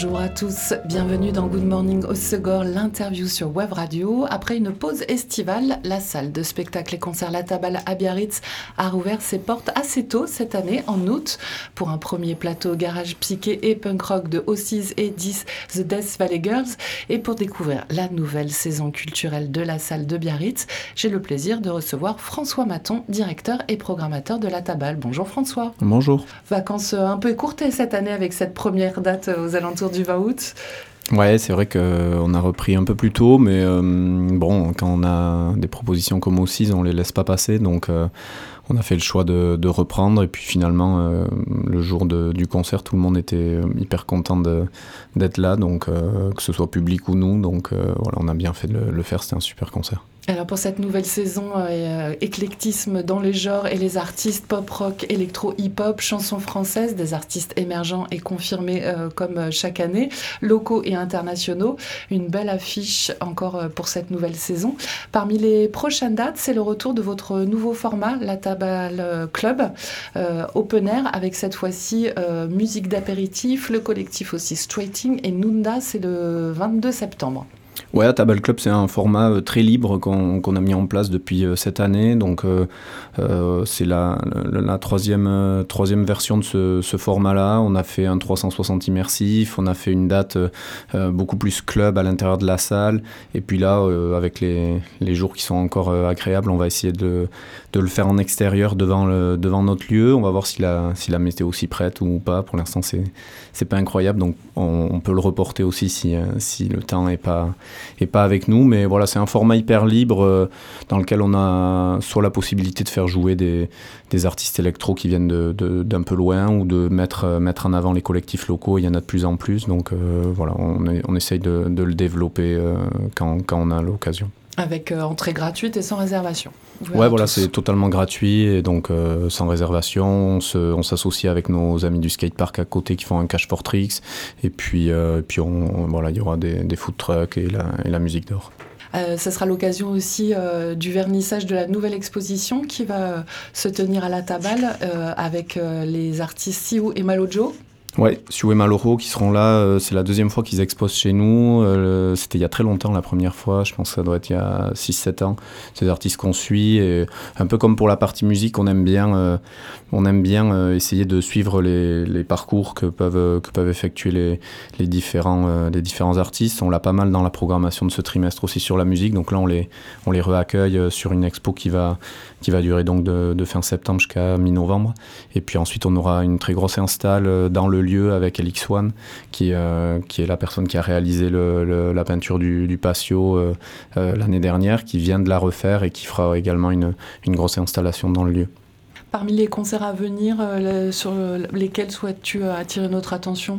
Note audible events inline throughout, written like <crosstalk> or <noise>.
Bonjour à tous, bienvenue dans Good Morning au Segor, l'interview sur Web Radio. Après une pause estivale, la salle de spectacle et concert La Tabale à Biarritz a rouvert ses portes assez tôt cette année, en août, pour un premier plateau garage psyché et punk rock de Ossies et 10 The Death Valley Girls. Et pour découvrir la nouvelle saison culturelle de la salle de Biarritz, j'ai le plaisir de recevoir François Maton, directeur et programmateur de La Tabale. Bonjour François. Bonjour. Vacances un peu écourtées cette année avec cette première date aux alentours du 20 août. Ouais, c'est vrai qu'on a repris un peu plus tôt, mais euh, bon, quand on a des propositions comme aussi, on les laisse pas passer, donc euh, on a fait le choix de, reprendre, et puis finalement, euh, le jour du concert, tout le monde était hyper content d'être là, donc que ce soit public ou nous, donc voilà, on a bien fait de le faire, c'était un super concert. Alors pour cette nouvelle saison, euh, éclectisme dans les genres et les artistes pop, rock, électro, hip-hop, chansons françaises, des artistes émergents et confirmés euh, comme euh, chaque année, locaux et internationaux. Une belle affiche encore pour cette nouvelle saison. Parmi les prochaines dates, c'est le retour de votre nouveau format, la Tabal Club, open air, avec cette fois-ci musique d'apéritif, le collectif aussi Straighting et Nunda, c'est le 22 septembre. Ouais, Table Club, c'est un format euh, très libre qu'on a mis en place depuis euh, cette année. Donc, euh, c'est la, la, troisième, troisième version de ce, ce format-là. On a fait un 360 immersif, on a fait une date beaucoup plus club à l'intérieur de la salle. Et puis là, avec les, les, jours qui sont encore agréables, on va essayer de, de, le faire en extérieur devant, le, devant notre lieu. On va voir si la, si la météo s'y prête ou pas. Pour l'instant, c'est pas incroyable. Donc, on, on, peut le reporter aussi si, si le temps n'est pas et pas avec nous. Mais voilà, c'est un format hyper libre euh, dans lequel on a soit la possibilité de faire jouer des, des artistes électro qui viennent d'un peu loin ou de mettre, euh, mettre en avant les collectifs locaux. Il y en a de plus en plus. Donc euh, voilà, on, on essaye de, de le développer quand, quand on a l'occasion. Avec entrée gratuite et sans réservation. Ouais, voilà, c'est totalement gratuit et donc sans réservation. On s'associe avec nos amis du skatepark à côté qui font un cash for tricks. Et puis, puis on, voilà, il y aura des, des food trucks et la, et la musique d'or. Euh, ce sera l'occasion aussi euh, du vernissage de la nouvelle exposition qui va se tenir à la Tabale avec les artistes Siou et Malojo Ouais, Sue et Maloro qui seront là, euh, c'est la deuxième fois qu'ils exposent chez nous. Euh, c'était il y a très longtemps la première fois, je pense que ça doit être il y a 6-7 ans. Des artistes qu'on suit et un peu comme pour la partie musique, on aime bien, euh, on aime bien essayer de suivre les, parcours que peuvent, que peuvent effectuer les, les différents, les différents artistes. On l'a pas mal dans la programmation de ce trimestre aussi sur la musique, donc là on les, on les réaccueille sur une expo qui va, qui va durer donc de, de fin septembre jusqu'à mi-novembre. Et puis ensuite on aura une très grosse install dans le lieu avec LX1, qui, euh, qui est la personne qui a réalisé le, la peinture du, du patio euh, euh, l'année dernière, qui vient de la refaire et qui fera également une, une grosse installation dans le lieu. Parmi les concerts à venir, sur lesquels souhaites-tu attirer notre attention?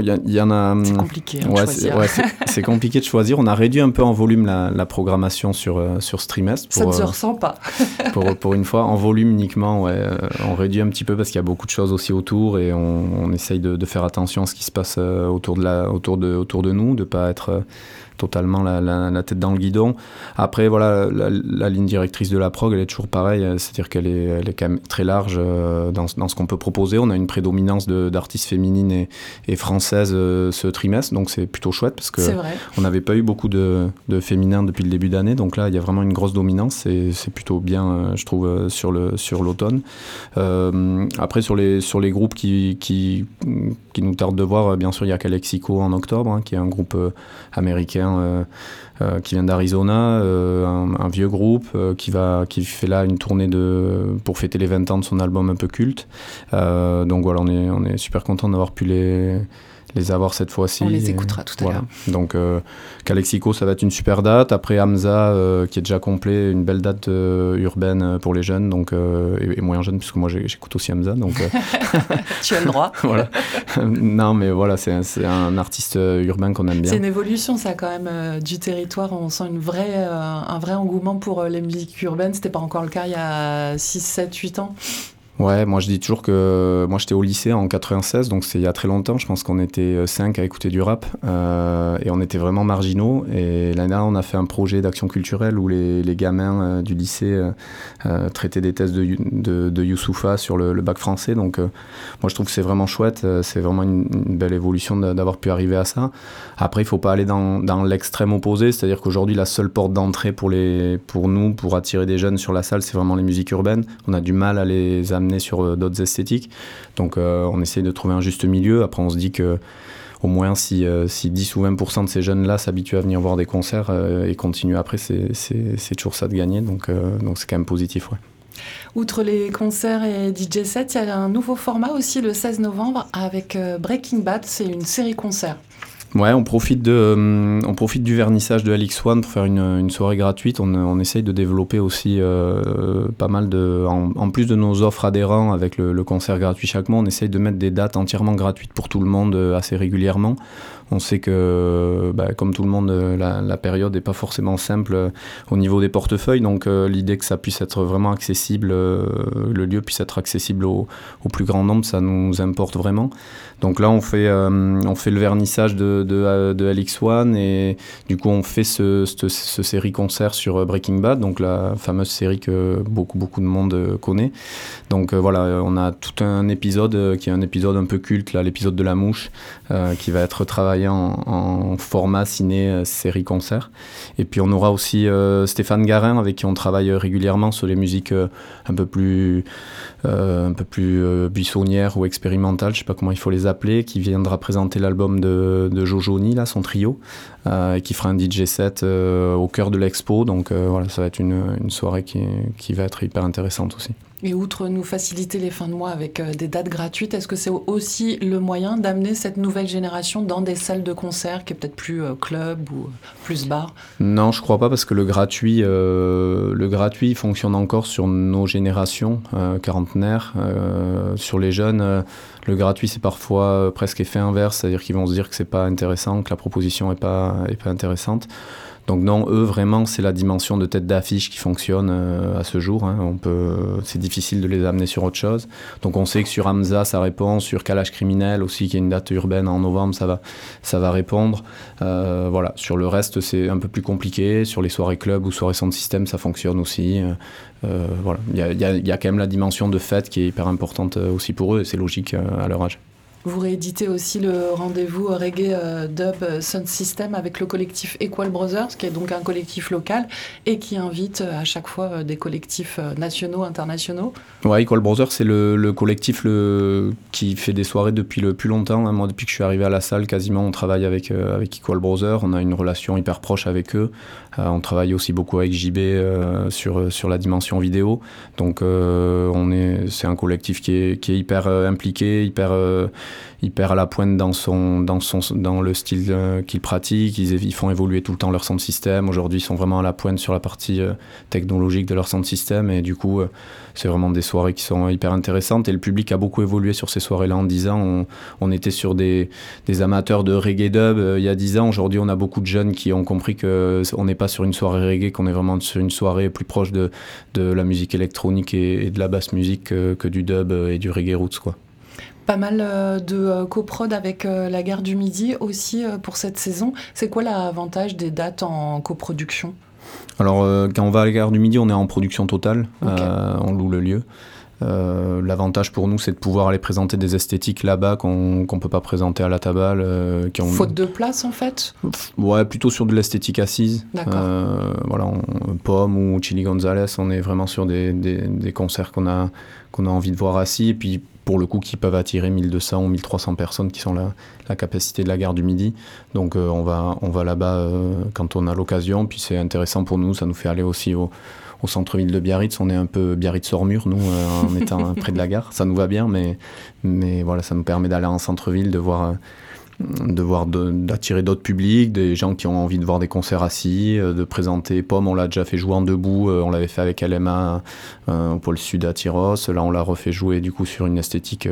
Il y, en a. C'est compliqué hein, <laughs> C'est compliqué de choisir. On a réduit un peu en volume la, la programmation sur, euh, sur ce trimestre. Pour, Ça ne se euh, ressent pas. <laughs> pour, pour, une fois, en volume uniquement, ouais, euh, on réduit un petit peu parce qu'il y a beaucoup de choses aussi autour et on, on essaye de, de, faire attention à ce qui se passe autour de, la, autour de, autour de nous, de ne pas être totalement la, la, tête dans le guidon. Après, voilà, la, ligne directrice de la prog, elle est toujours pareille, c'est-à-dire qu'elle est, elle est quand même très large dans, dans ce qu'on peut proposer. On a une prédominance d'artistes féminines et, et françaises euh, ce trimestre, donc c'est plutôt chouette parce que on n'avait pas eu beaucoup de, de féminins depuis le début d'année, donc là, il y a vraiment une grosse dominance et c'est plutôt bien, je trouve, sur le sur l'automne. après, sur les sur les groupes qui, qui, nous tardent de voir, bien sûr, il y a Calexico en octobre, hein, qui est un groupe américain euh, euh, qui vient d'Arizona, euh, un, vieux groupe qui, va, qui fait là une tournée de, pour fêter les 20 ans de son album un peu culte. donc voilà, on est, on est super content d'avoir pu les les avoir cette fois-ci. On les écoutera tout à l'heure. Donc euh, Calexico, ça va être une super date. Après Hamza, euh, qui est déjà complet, une belle date euh, urbaine pour les jeunes, donc et, moins jeunes, puisque moi j'écoute aussi Hamza. Donc, <laughs> tu as le droit. <laughs> voilà. non, mais voilà, c'est un, artiste urbain qu'on aime bien. C'est une évolution, ça, quand même, du territoire. On sent une vraie, un vrai engouement pour les musiques urbaines. C'était pas encore le cas il y a 6, 7, 8 ans. Ouais, moi je dis toujours que moi j'étais au lycée en 96, donc c'est il y a très longtemps. Je pense qu'on était cinq à écouter du rap euh, et on était vraiment marginaux. Et l'année dernière, on a fait un projet d'action culturelle où les, gamins euh, du lycée euh, euh, traitaient des tests de, de, Youssoufa sur le, bac français. Donc moi je trouve que c'est vraiment chouette. C'est vraiment une, belle évolution d'avoir pu arriver à ça. Après, il faut pas aller dans, dans l'extrême opposé, c'est-à-dire qu'aujourd'hui la seule porte d'entrée pour pour nous pour attirer des jeunes sur la salle, c'est vraiment les musiques urbaines. On a du mal à les amener sur euh, d'autres esthétiques. Donc euh, on essaye de trouver un juste milieu. Après on se dit que au moins si, euh, si 10 ou 20% de ces jeunes-là s'habituent à venir voir des concerts et continuent après, c'est toujours ça de gagner. Donc donc c'est quand même positif. Ouais. Outre les concerts et DJ sets, il y a un nouveau format aussi le 16 novembre avec Breaking Bad. C'est une série concert. Ouais, on profite, de, euh, on profite du vernissage de LX1 pour faire une, soirée gratuite. On, essaye de développer aussi euh, pas mal de. En, plus de nos offres adhérents avec le, concert gratuit chaque mois, on essaye de mettre des dates entièrement gratuites pour tout le monde euh, assez régulièrement. On sait que, bah, comme tout le monde, la, période n'est pas forcément simple au niveau des portefeuilles. Donc, l'idée que ça puisse être vraiment accessible, le lieu puisse être accessible au, plus grand nombre, ça nous importe vraiment. Donc là, on fait, on fait le vernissage de, de, de LX1 et du coup, on fait ce, ce, ce, série concert sur Breaking Bad, donc la fameuse série que beaucoup, beaucoup de monde connaît. Donc voilà, on a tout un épisode qui est un épisode un peu culte, l'épisode de la mouche, euh, qui va être travaillé en, format ciné euh, série concert. Et puis on aura aussi euh, Stéphane Garin avec qui on travaille régulièrement sur les musiques un peu plus un peu plus buissonnières ou expérimentales, je sais pas comment il faut les appeler, qui viendra présenter l'album de, de Jojoni là, son trio, et qui fera un DJ set au cœur de l'expo. Donc voilà, ça va être une, une soirée qui, qui va être hyper intéressante aussi. Et outre nous faciliter les fins de mois avec euh, des dates gratuites, est-ce que c'est aussi le moyen d'amener cette nouvelle génération dans des salles de concert qui est peut-être plus euh, club ou plus bar? Non, je crois pas parce que le gratuit, euh, le gratuit fonctionne encore sur nos générations euh, quarantenaires. Euh, sur les jeunes, le gratuit c'est parfois presque effet inverse, c'est-à-dire qu'ils vont se dire que c'est pas intéressant, que la proposition est pas est pas intéressante. Donc non, eux vraiment c'est la dimension de tête d'affiche qui fonctionne euh, à ce jour. Hein. On peut, c'est difficile de les amener sur autre chose. Donc on sait que sur Hamza ça répond, sur Calage criminel aussi qui est une date urbaine en novembre ça va, répondre. Euh, voilà, sur le reste c'est un peu plus compliqué. Sur les soirées club ou soirées sound système ça fonctionne aussi. Euh, voilà, il y y a, quand même la dimension de fête qui est hyper importante aussi pour eux et c'est logique à leur âge. Vous rééditez aussi le rendez-vous reggae euh, dub sound system avec le collectif Equal Brothers, qui est donc un collectif local et qui invite à chaque fois des collectifs nationaux, internationaux. Ouais, Equal Brothers, c'est le, le, collectif le, qui fait des soirées depuis le plus longtemps. Hein. Moi, depuis que je suis arrivé à la salle, quasiment, on travaille avec, euh, avec Equal Brothers. On a une relation hyper proche avec eux. Euh, on travaille aussi beaucoup avec JB euh, sur, sur la dimension vidéo. Donc, euh, on est, c'est un collectif qui est, qui est hyper impliqué, hyper hyper à la pointe dans, son, dans, son, dans le style euh, qu'ils pratiquent. Ils, ils, font évoluer tout le temps leur sound système. Aujourd'hui, ils sont vraiment à la pointe sur la partie euh, technologique de leur sound système. Et du coup, euh, c'est vraiment des soirées qui sont hyper intéressantes. Et le public a beaucoup évolué sur ces soirées-là en 10 ans. On, on était sur des, des, amateurs de reggae dub il y a 10 ans. Aujourd'hui, on a beaucoup de jeunes qui ont compris qu'on n'est pas sur une soirée reggae, qu'on est vraiment sur une soirée plus proche de, de la musique électronique et, et de la basse musique que, que du dub et du reggae roots. Quoi pas mal euh, de coprod avec euh, la gare du Midi aussi euh, pour cette saison. C'est quoi l'avantage des dates en coproduction? Alors, quand on va à la gare du Midi, on est en production totale. Okay. on loue le lieu. Euh, L'avantage pour nous, c'est de pouvoir aller présenter des esthétiques là-bas qu'on qu peut pas présenter à la tabale. Euh, qui ont... Faute de place, en fait? Ouais, plutôt sur de l'esthétique assise. Euh, voilà, on, Pomme ou Chili Gonzalez, on est vraiment sur des, des, des concerts qu'on a, qu'on a envie de voir assis. Et puis, pour le coup, qui peuvent attirer 1200 ou 1300 personnes, qui sont la, la capacité de la gare du Midi. Donc, euh, on va, on va là-bas euh, quand on a l'occasion. Puis, c'est intéressant pour nous, ça nous fait aller aussi au au centre-ville de Biarritz. On est un peu Biarritz-Sormur, nous, euh, en <laughs> étant près de la gare. Ça nous va bien, mais, mais voilà, ça nous permet d'aller en centre-ville, de voir, de voir d'attirer d'autres publics, des gens qui ont envie de voir des concerts assis, de présenter. Pomme, on l'a déjà fait jouer en debout, on l'avait fait avec LMA au pôle sud à Tyros, là on l'a refait jouer du coup sur une esthétique,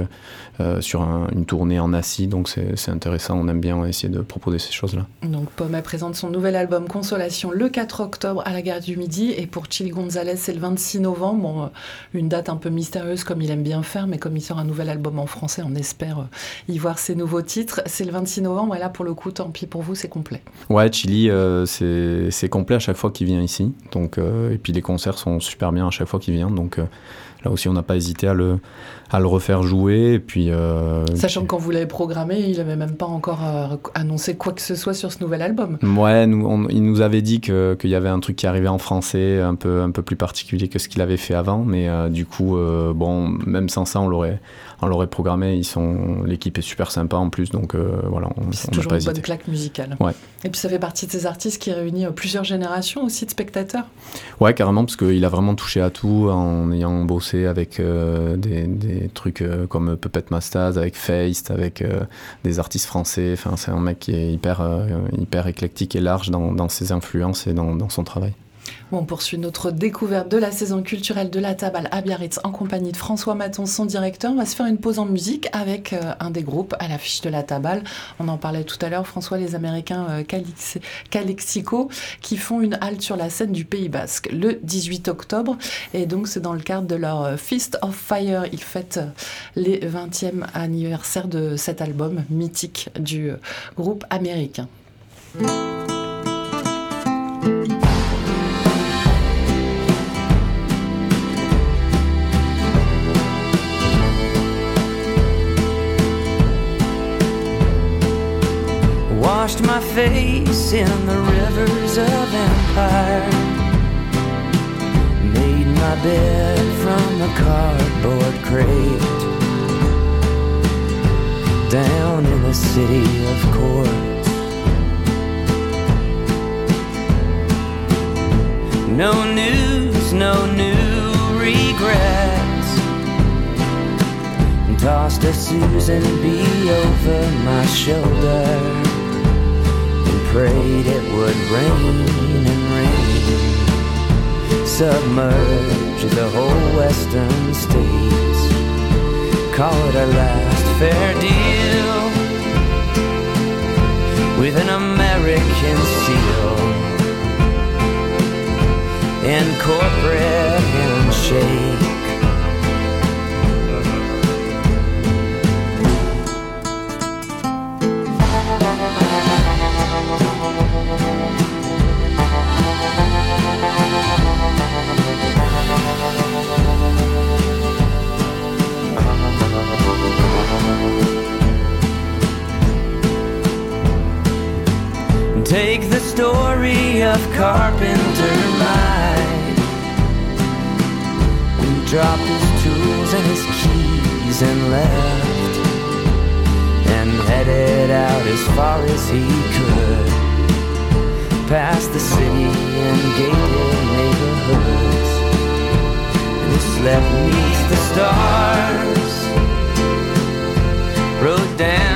sur une tournée en assis, donc c'est intéressant, on aime bien essayer de proposer ces choses-là. Donc Pomme présente son nouvel album Consolation le 4 octobre à la gare du Midi, et pour Chili Gonzalez c'est le 26 novembre, une date un peu mystérieuse comme il aime bien faire, mais comme il sort un nouvel album en français, on espère y voir ses nouveaux titres. C'est le 26 novembre et là, pour le coup, tant pis pour vous, c'est complet. Ouais, Chili, euh, c'est complet à chaque fois qu'il vient ici. Donc, euh, et puis les concerts sont super bien à chaque fois qu'il vient. Donc, euh, Là aussi, on n'a pas hésité à le, à le refaire jouer. Et puis, euh, Sachant que quand vous l'avez programmé, il n'avait même pas encore annoncé quoi que ce soit sur ce nouvel album. Ouais, nous, il nous avait dit qu'il y avait un truc qui arrivait en français, un peu, un peu plus particulier que ce qu'il avait fait avant. Mais du coup, bon, même sans ça, on l'aurait, on l'aurait programmé. Ils sont, l'équipe est super sympa en plus, donc voilà. C'est toujours une bonne claque musicale. Ouais. Et puis ça fait partie de ces artistes qui réunit plusieurs générations aussi de spectateurs. Ouais, carrément, parce qu'il a vraiment touché à tout en ayant bossé avec euh, des, trucs euh, comme Puppet Masters, avec Feist, avec euh, des artistes français. Enfin, c'est un mec qui est hyper, hyper éclectique et large dans, ses influences et dans son travail on poursuit notre découverte de la saison culturelle de la Tabale à Biarritz en compagnie de François Maton, son directeur. On va se faire une pause en musique avec euh, un des groupes à l'affiche de la Tabale. On en parlait tout à l'heure, François, les Américains euh, Calexico, qui font une halte sur la scène du Pays Basque le 18 octobre. Et donc, c'est dans le cadre de leur euh, Feast of Fire. Ils fêtent les 20e anniversaire de cet album mythique du groupe américain. Face in the rivers of empire. Made my bed from a cardboard crate. Down in the city of courts. No news, no new regrets. Tossed a Susan B over my shoulder it would rain and rain, submerge the whole western states. Call it our last fair deal with an American seal and corporate handshake. Story of Carpenter Mike Who dropped his tools and his keys and left And headed out as far as he could Past the city and gated neighborhoods. And he slept beneath the stars Wrote down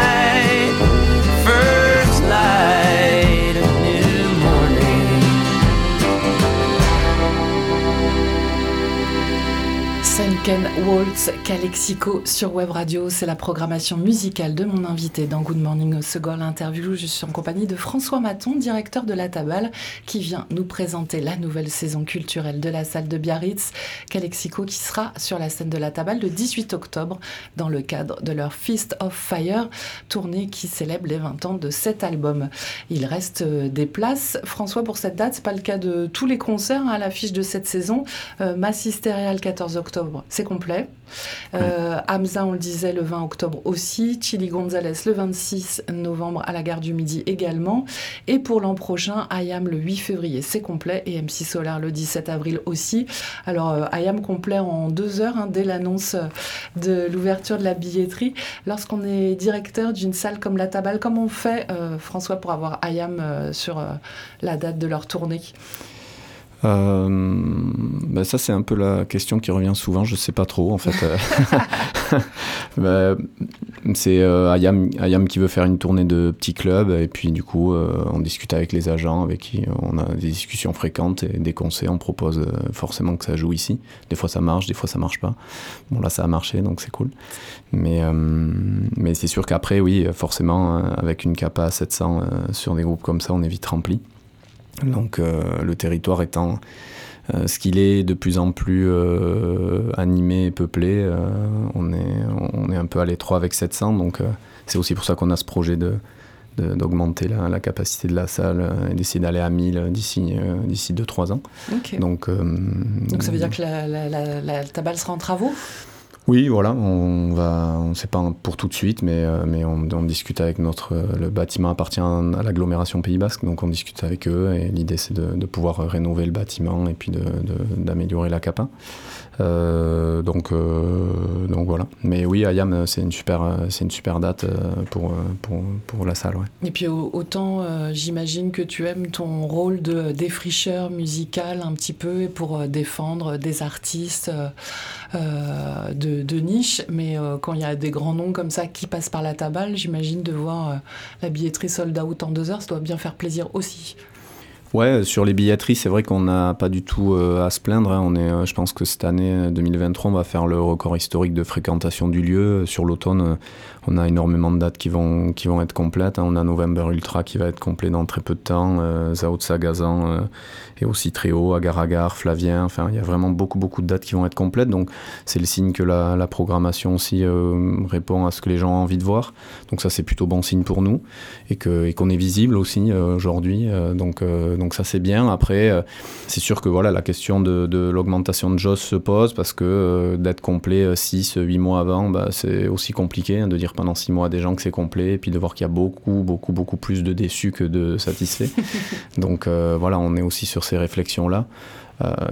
Senken Waltz Calexico sur Web Radio, c'est la programmation musicale de mon invité dans Good Morning Second l'interview. Je suis en compagnie de François Maton, directeur de la Tabale, qui vient nous présenter la nouvelle saison culturelle de la salle de Biarritz. Calexico qui sera sur la scène de la Tabale le 18 octobre dans le cadre de leur Feast of Fire, tournée qui célèbre les 20 ans de cet album. Il reste euh, des places. François, pour cette date, c'est pas le cas de tous les concerts hein, à l'affiche de cette saison. Euh, Mass 14 octobre, complet. Euh, Hamza, on le disait, le 20 octobre aussi. Chili Gonzalez le 26 novembre à la gare du Midi également. Et pour l'an prochain, Ayam le 8 février, c'est complet. Et MC Solar le 17 avril aussi. Alors, Ayam complet en deux heures, hein, dès l'annonce de l'ouverture de la billetterie. Lorsqu'on est directeur d'une salle comme la Tabale, comment on fait, François, pour avoir Ayam sur la date de leur tournée? euh, ben ça, c'est un peu la question qui revient souvent. Je sais pas trop, en fait. <laughs> <laughs> ben, c'est euh, Ayam, Ayam, qui veut faire une tournée de petits clubs, et puis du coup, euh, on discute avec les agents, avec qui on a des discussions fréquentes, et qu'on sait, on propose euh, forcément que ça joue ici. Des fois, ça marche, des fois, ça marche pas. Bon, là, ça a marché, donc c'est cool. Mais, mais c'est sûr qu'après, oui, forcément, avec une capa à 700 sur des groupes comme ça, on est vite rempli. Donc euh, le territoire étant euh, ce qu'il est de plus en plus euh, animé et peuplé, on, est, on est un peu à l'étroit avec 700, donc c'est aussi pour ça qu'on a ce projet de, d'augmenter la, capacité de la salle et d'essayer d'aller à 1000 d'ici d'ici 2-3 ans. Donc, Donc ça veut dire que la, la, la, la tabale sera en travaux? Oui, voilà, on va, on sait pas pour tout de suite, mais, euh, on, discute avec notre, le bâtiment appartient à l'agglomération Pays Basque, donc on discute avec eux et l'idée c'est de, pouvoir rénover le bâtiment et puis d'améliorer la capa. Euh, donc, euh, voilà. Mais oui, Ayam, c'est une super, super date pour, la salle. Et puis autant, j'imagine que tu aimes ton rôle de défricheur musical un petit peu pour défendre des artistes de, de, niche, mais quand il y a des grands noms comme ça qui passent par la tabale, j'imagine de voir la billetterie sold out en deux heures, ça doit bien faire plaisir aussi. Ouais, sur les billetteries, c'est vrai qu'on n'a pas du tout euh, à se plaindre. Hein. On est, euh, je pense que cette année 2023, on va faire le record historique de fréquentation du lieu. Sur l'automne, on a énormément de dates qui vont, qui vont être complètes. Hein. On a November Ultra qui va être complet dans très peu de temps. Euh, Zao de Sagazan euh, et aussi très haut, Agar Agar, Flavien. Enfin, il y a vraiment beaucoup, beaucoup de dates qui vont être complètes. Donc, c'est le signe que la, la programmation aussi répond à ce que les gens ont envie de voir. Donc, ça, c'est plutôt bon signe pour nous et qu'on et qu'on est visible aussi aujourd'hui. donc, donc ça c'est bien. Après, euh, c'est sûr que voilà, la question de, l'augmentation de JOS se pose parce que euh, d'être complet 6, euh, 8 mois avant, bah, c'est aussi compliqué hein, de dire pendant 6 mois à des gens que c'est complet et puis de voir qu'il y a beaucoup, beaucoup, beaucoup plus de déçus que de satisfaits. <laughs> Donc voilà, on est aussi sur ces réflexions-là.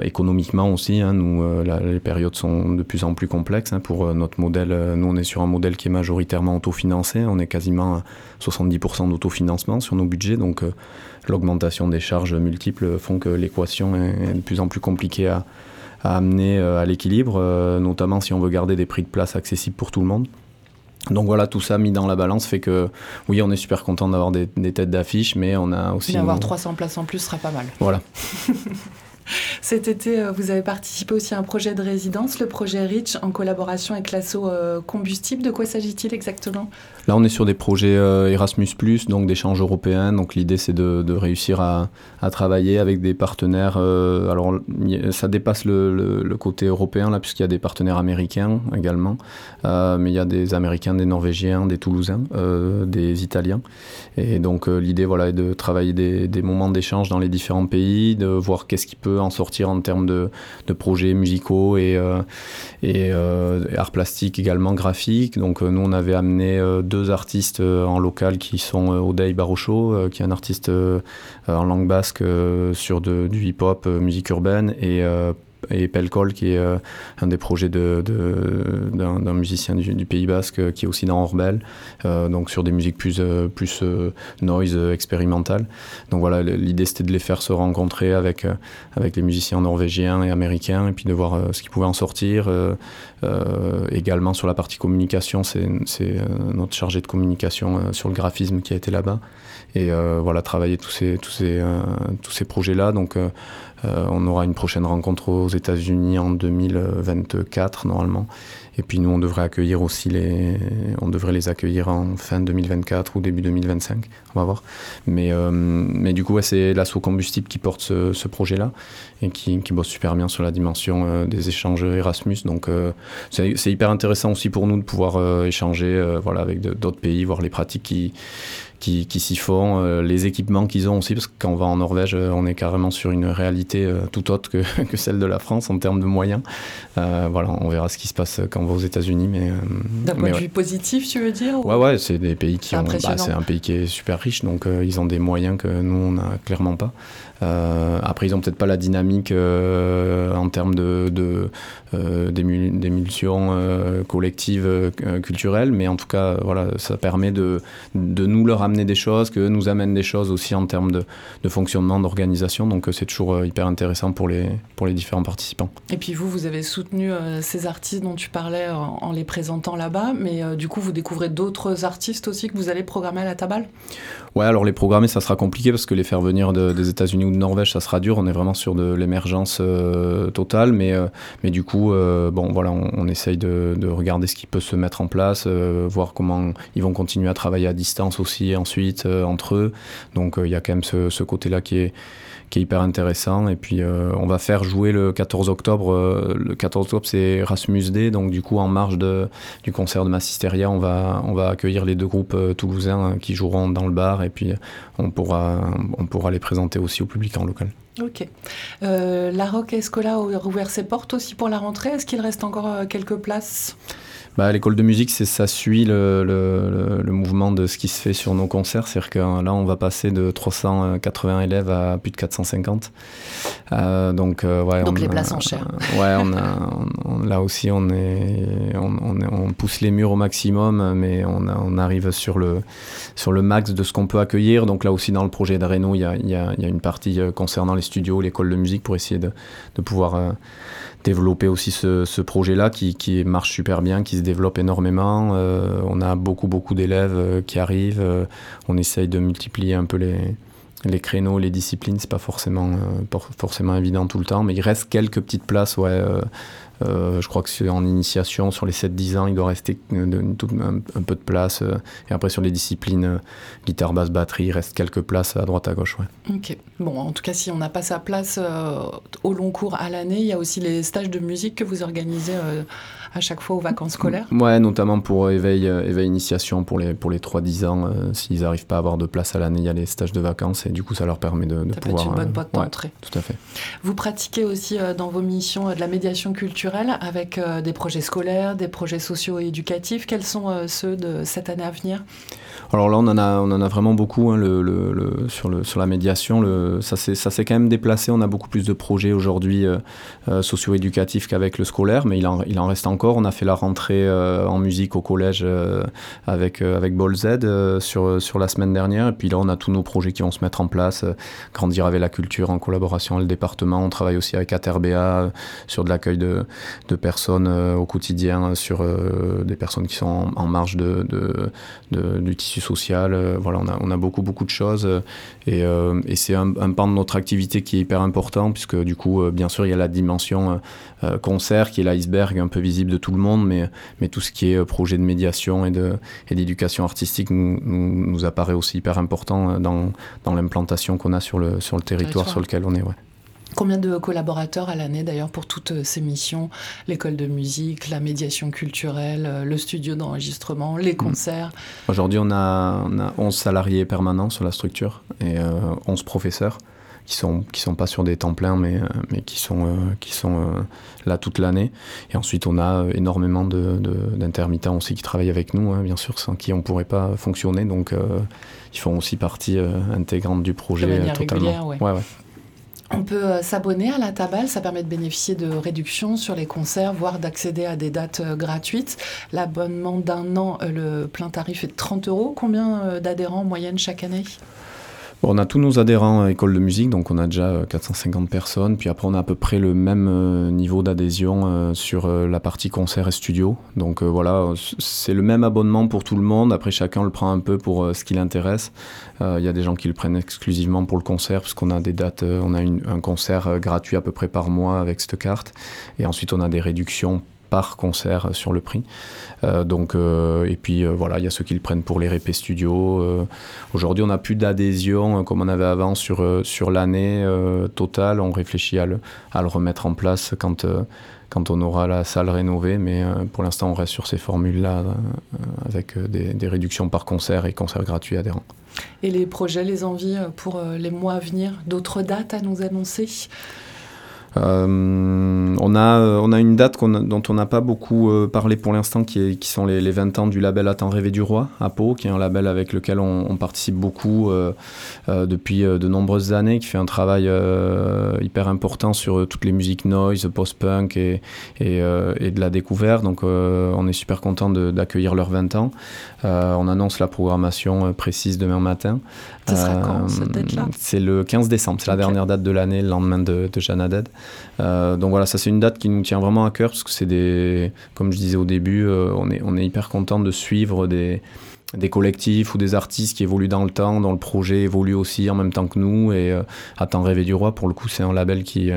économiquement aussi, hein, nous, les périodes sont de plus en plus complexes. Hein, pour notre modèle, nous, on est sur un modèle qui est majoritairement autofinancé. On est quasiment à 70% d'autofinancement sur nos budgets. Donc, l'augmentation des charges multiples font que l'équation est de plus en plus compliquée à, amener euh, à l'équilibre, euh, notamment si on veut garder des prix de place accessibles pour tout le monde. Donc voilà, tout ça mis dans la balance fait que oui, on est super content d'avoir des, têtes d'affiche, mais on a aussi. D'avoir 300 places en plus serait pas mal. Voilà. <laughs> <laughs> Cet été, euh, vous avez participé aussi à un projet de résidence, le projet RICH, en collaboration avec l'assaut Combustible. De quoi s'agit-il exactement? Là, on est sur des projets euh, Erasmus, donc d'échanges européens. Donc l'idée, c'est de, réussir à, travailler avec des partenaires. Euh, alors, ça dépasse le, côté européen, là, puisqu'il y a des partenaires américains également. Euh, mais il y a des Américains, des Norvégiens, des Toulousains, des Italiens. Et donc, l'idée, voilà, est de travailler des, moments d'échange dans les différents pays, de voir qu'est-ce qui peut en sortir en termes de, projets musicaux et, et art plastique également, graphique. Donc, nous, on avait amené deux artistes euh, en local qui sont euh, Odei Barocho, euh, qui est un artiste en langue basque sur du hip-hop, musique urbaine, et et Pelcol, qui est euh, un des projets d'un musicien du, Pays Basque, qui est aussi dans Orbel, euh, donc sur des musiques plus, euh, plus noise expérimentales. Donc voilà, l'idée c'était de les faire se rencontrer avec, avec les musiciens norvégiens et américains, et puis de voir ce qui pouvait en sortir. également sur la partie communication, c'est notre chargé de communication sur le graphisme qui a été là-bas. Et voilà, travailler tous ces, tous ces, tous ces projets-là. Donc on aura une prochaine rencontre aux États-Unis en 2024 normalement. Et puis nous, on devrait accueillir aussi les, on devrait les accueillir en fin 2024 ou début 2025. On va voir. Mais, euh, mais du coup, c'est l'assaut combustible qui porte ce, projet-là et qui, bosse super bien sur la dimension euh, des échanges Erasmus. Donc c'est hyper intéressant aussi pour nous de pouvoir échanger voilà, avec d'autres pays, voir les pratiques qui qui, s'y font, euh, les équipements qu'ils ont aussi, parce que quand on va en Norvège, euh, on est carrément sur une réalité euh, tout autre que, <laughs> que, celle de la France en termes de moyens. voilà, on verra ce qui se passe quand on va aux États-Unis. Mais, D'un point de vue positif, tu veux dire Ouais, ouais, c'est des pays qui ont. Bah, c'est un pays qui est super riche, donc ils ont des moyens que nous, on n'a clairement pas. Euh, après, ils n'ont peut-être pas la dynamique euh, en termes de, de euh, d'émulsion collective culturelle, mais en tout cas, voilà, ça permet de, de nous leur amener des choses, que nous amènent des choses aussi en termes de, de fonctionnement, d'organisation. Donc, c'est toujours hyper intéressant pour les, pour les différents participants. Et puis, vous, vous avez soutenu ces artistes dont tu parlais en, les présentant là-bas, mais du coup, vous découvrez d'autres artistes aussi que vous allez programmer à la Tabale Ouais, alors les programmer, ça sera compliqué parce que les faire venir des États-Unis de Norvège, ça sera dur. On est vraiment sur de l'émergence euh, totale, mais, euh, mais du coup, euh, bon, voilà, on, essaye de, regarder ce qui peut se mettre en place, voir comment ils vont continuer à travailler à distance aussi ensuite entre eux. Donc, il y a quand même ce, ce côté-là qui est qui est hyper intéressant. Et puis, euh, on va faire jouer le 14 octobre. Euh, le 14 octobre, c'est Rasmus Day. Donc, du coup, en marge de, du concert de Massisteria, on va, on va accueillir les deux groupes euh, toulousains hein, qui joueront dans le bar. Et puis, on pourra, on pourra les présenter aussi au public en local. Ok. la Roque Escola a rouvert ses portes aussi pour la rentrée. Est-ce qu'il reste encore quelques places? Bah, L'école de musique, ça suit le, le, le, mouvement de ce qui se fait sur nos concerts. C'est-à-dire que là, on va passer de 380 élèves à plus de 450. Euh, donc, euh, ouais, donc les places sont chères. <laughs> ouais, on a, là aussi, on, est, on, on, pousse les murs au maximum, mais on, arrive sur le, sur le max de ce qu'on peut accueillir. Donc là aussi, dans le projet d'Areno, il y a, y, a, y a, une partie euh, concernant les studios, l'école de musique, pour essayer de, de pouvoir développer aussi ce, ce projet-là qui, qui, marche super bien, qui se développe énormément. Euh, on a beaucoup, beaucoup d'élèves euh, qui arrivent. Euh, on essaye de multiplier un peu les, les créneaux, les disciplines. C'est pas forcément, forcément évident tout le temps, mais il reste quelques petites places ouais, je crois que c'est en initiation, sur les 7-10 ans, il doit rester un, peu de place. Euh, et après, sur les disciplines, euh, guitare, basse, batterie, il reste quelques places à droite, à gauche. Ouais. Ok. Bon, en tout cas, si on n'a pas sa place au long cours à l'année, il y a aussi les stages de musique que vous organisez à chaque fois aux vacances scolaires? Ouais, notamment pour éveil, éveil initiation pour les, pour les 3-10 ans. S'ils n'arrivent pas à avoir de place à l'année, il y a les stages de vacances et du coup, ça leur permet de, de ça pouvoir. Peut être une bonne boîte d'entrée. tout à fait. Vous pratiquez aussi dans vos missions de la médiation culturelle avec euh, des projets scolaires, des projets sociaux et éducatifs. Quels sont euh, ceux de cette année à venir? Alors là, on en a, on en a vraiment beaucoup hein, le, sur, la médiation. Le, ça s'est quand même déplacé. On a beaucoup plus de projets aujourd'hui euh, socio-éducatifs qu'avec le scolaire, mais il en, il en, reste encore. On a fait la rentrée en musique au collège avec, avec Ball Z sur, la semaine dernière. Et puis là, on a tous nos projets qui vont se mettre en place. grandir avec la culture en collaboration avec le département. On travaille aussi avec ATRBA sur de l'accueil de, personnes euh, au quotidien, sur euh, des personnes qui sont en, marge de, de, du tissu social. Euh, voilà, on a, on a beaucoup, beaucoup de choses. Et, et c'est un, un, pan de notre activité qui est hyper important, puisque du coup, bien sûr, il y a la dimension concert qui est l'iceberg un peu visible de tout le monde, mais, mais tout ce qui est projet de médiation et d'éducation artistique nous, nous, nous, apparaît aussi hyper important dans, dans l'implantation qu'on a sur le, sur le territoire, sur lequel on est. Ouais. Combien de collaborateurs à l'année d'ailleurs pour toutes euh, ces missions? L'école de musique, la médiation culturelle, euh, le studio d'enregistrement, les hmm. concerts. Aujourd'hui, on a, on a 11 salariés permanents sur la structure et 11 euh, professeurs qui sont qui sont pas sur des temps pleins mais mais qui sont qui sont là toute l'année. Et ensuite on a énormément de, d'intermittents aussi qui travaillent avec nous hein, bien sûr sans qui on pourrait pas fonctionner. Donc ils font aussi partie intégrante du projet de totalement. ouais. Ouais, on peut euh, s'abonner à la Tabale, ça permet de bénéficier de réductions sur les concerts, voire d'accéder à des dates euh, gratuites. L'abonnement d'un an, euh, le plein tarif est de 30 euros. Combien d'adhérents en moyenne chaque année? On a tous nos adhérents à l'école de musique, donc on a déjà 450 euh, personnes. Puis après, on a à peu près le même euh, niveau d'adhésion euh, sur la partie concert et studio. Donc voilà, c'est le même abonnement pour tout le monde. Après, chacun le prend un peu pour ce qui l'intéresse. Il y a des gens qui le prennent exclusivement pour le concert, puisqu'on a des dates, on a un concert gratuit à peu près par mois avec cette carte. Et ensuite, on a des réductions par concert sur le prix. Euh, donc, euh, et puis euh, voilà, il y a ceux qui le prennent pour les répés studio. Aujourd'hui, on n'a plus d'adhésion comme on avait avant sur, sur l'année totale. On réfléchit à le, à le remettre en place quand quand on aura la salle rénovée, mais pour l'instant on reste sur ces formules-là avec des, des, réductions par concert et concerts gratuits adhérents. Et les projets, les envies pour les mois à venir, d'autres dates à nous annoncer? Euh, on, a, on a une date dont on n'a pas beaucoup euh, parlé pour l'instant, qui, qui sont les, 20 ans du label À temps rêvé du roi à Pau, qui est un label avec lequel on, participe beaucoup euh, depuis de nombreuses années, qui fait un travail hyper important sur toutes les musiques noise, post-punk et, et, de la découverte. Donc on est super content d'accueillir leurs 20 ans. on annonce la programmation précise demain matin. C'est le 15 décembre, c'est la dernière date de l'année, le lendemain de, de Jeanne euh, donc voilà, ça c'est une date qui nous tient vraiment à cœur parce que c'est des, comme je disais au début, euh, on, est, on est hyper content de suivre des, des collectifs ou des artistes qui évoluent dans le temps, dont le projet évolue aussi en même temps que nous. Et euh, À temps rêver du roi, pour le coup, c'est un label qui,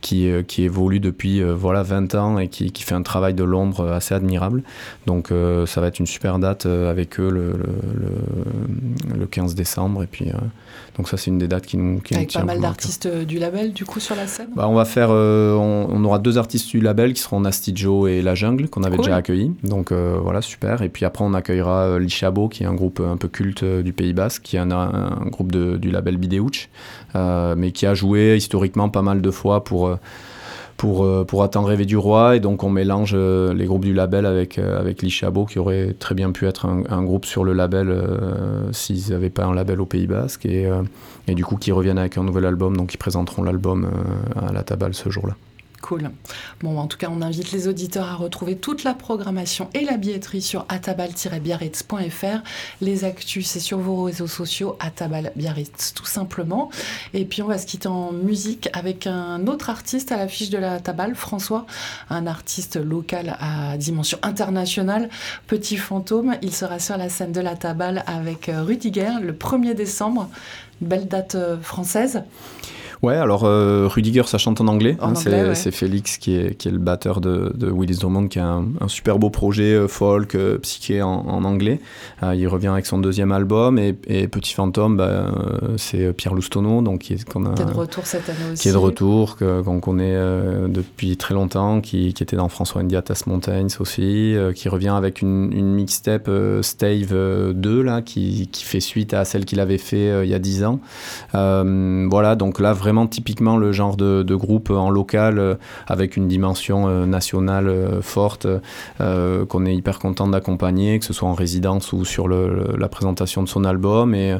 qui, qui, évolue depuis voilà, 20 ans et qui, qui, fait un travail de l'ombre assez admirable. Donc ça va être une super date avec eux le, le, le 15 décembre. Et puis donc ça, c'est une des dates qui nous, qui Avec pas mal d'artistes euh, du label, du coup, sur la scène? Bah, On va faire, euh, on, aura deux artistes du label qui seront Nasty Joe et La Jungle, qu'on avait déjà accueillis. Donc euh, voilà, super. Et puis après, on accueillera Lichabo, qui est un groupe un peu culte du Pays Basque, qui est un, groupe du label Bidéouch, mais qui a joué historiquement pas mal de fois pour pour, euh, pour Attendre rêver du roi. Et donc on mélange euh, les groupes du label avec, euh, avec l'Ichabo, qui aurait très bien pu être un, groupe sur le label s'ils n'avaient pas un label au Pays Basque. Et, et, du coup, qui reviennent avec un nouvel album. Donc ils présenteront l'album à la Tabale ce jour-là. Cool. Bon, en tout cas, on invite les auditeurs à retrouver toute la programmation et la billetterie sur atabal-biarritz.fr. Les actus, c'est sur vos réseaux sociaux, Atabal Biarritz, tout simplement. Et puis, on va se quitter en musique avec un autre artiste à l'affiche de la Tabal, François, un artiste local à dimension internationale, Petit Fantôme. Il sera sur la scène de la Tabal avec Rudiger le 1er décembre. Belle date euh, française. Ouais, alors euh, Rudiger, ça chante en anglais. Hein, c'est Félix qui est, qui est le batteur de, de Willis Drummond, qui a un, super beau projet euh, folk, euh, psyché en, anglais. il revient avec son deuxième album et, Petit Fantôme, bah, c'est Pierre Loustono, donc qui est, qu'on a, qui est de retour cette année aussi. Qui est de retour, qu'on connaît depuis très longtemps, qui, qui, était dans François Indiatas Mountains aussi, qui revient avec une, une mixtape Stave 2 là, qui, qui, fait suite à celle qu'il avait fait il y a 10 ans. voilà, donc là vraiment typiquement le genre de, groupe en local euh, avec une dimension euh, nationale euh, forte qu'on est hyper content d'accompagner, que ce soit en résidence ou sur la présentation de son album et,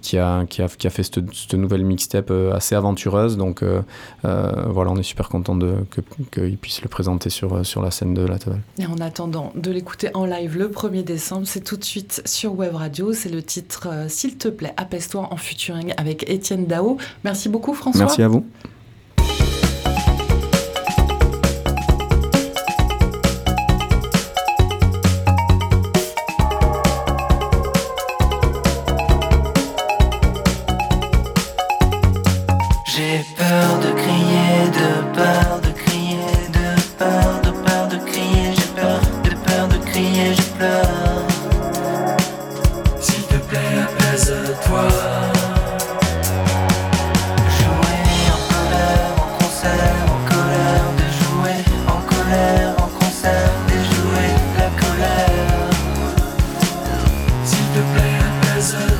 qui, a, qui, a, qui, a, fait cette, nouvelle mixtape assez aventureuse. Donc voilà, on est super content qu'il puisse le présenter sur, sur la scène de la table. Et en attendant de l'écouter en live le 1er décembre, c'est tout de suite sur Web Radio. C'est le titre S'il te plaît, apaise-toi en futuring avec Étienne Dao. Merci beaucoup Merci à vous. desert.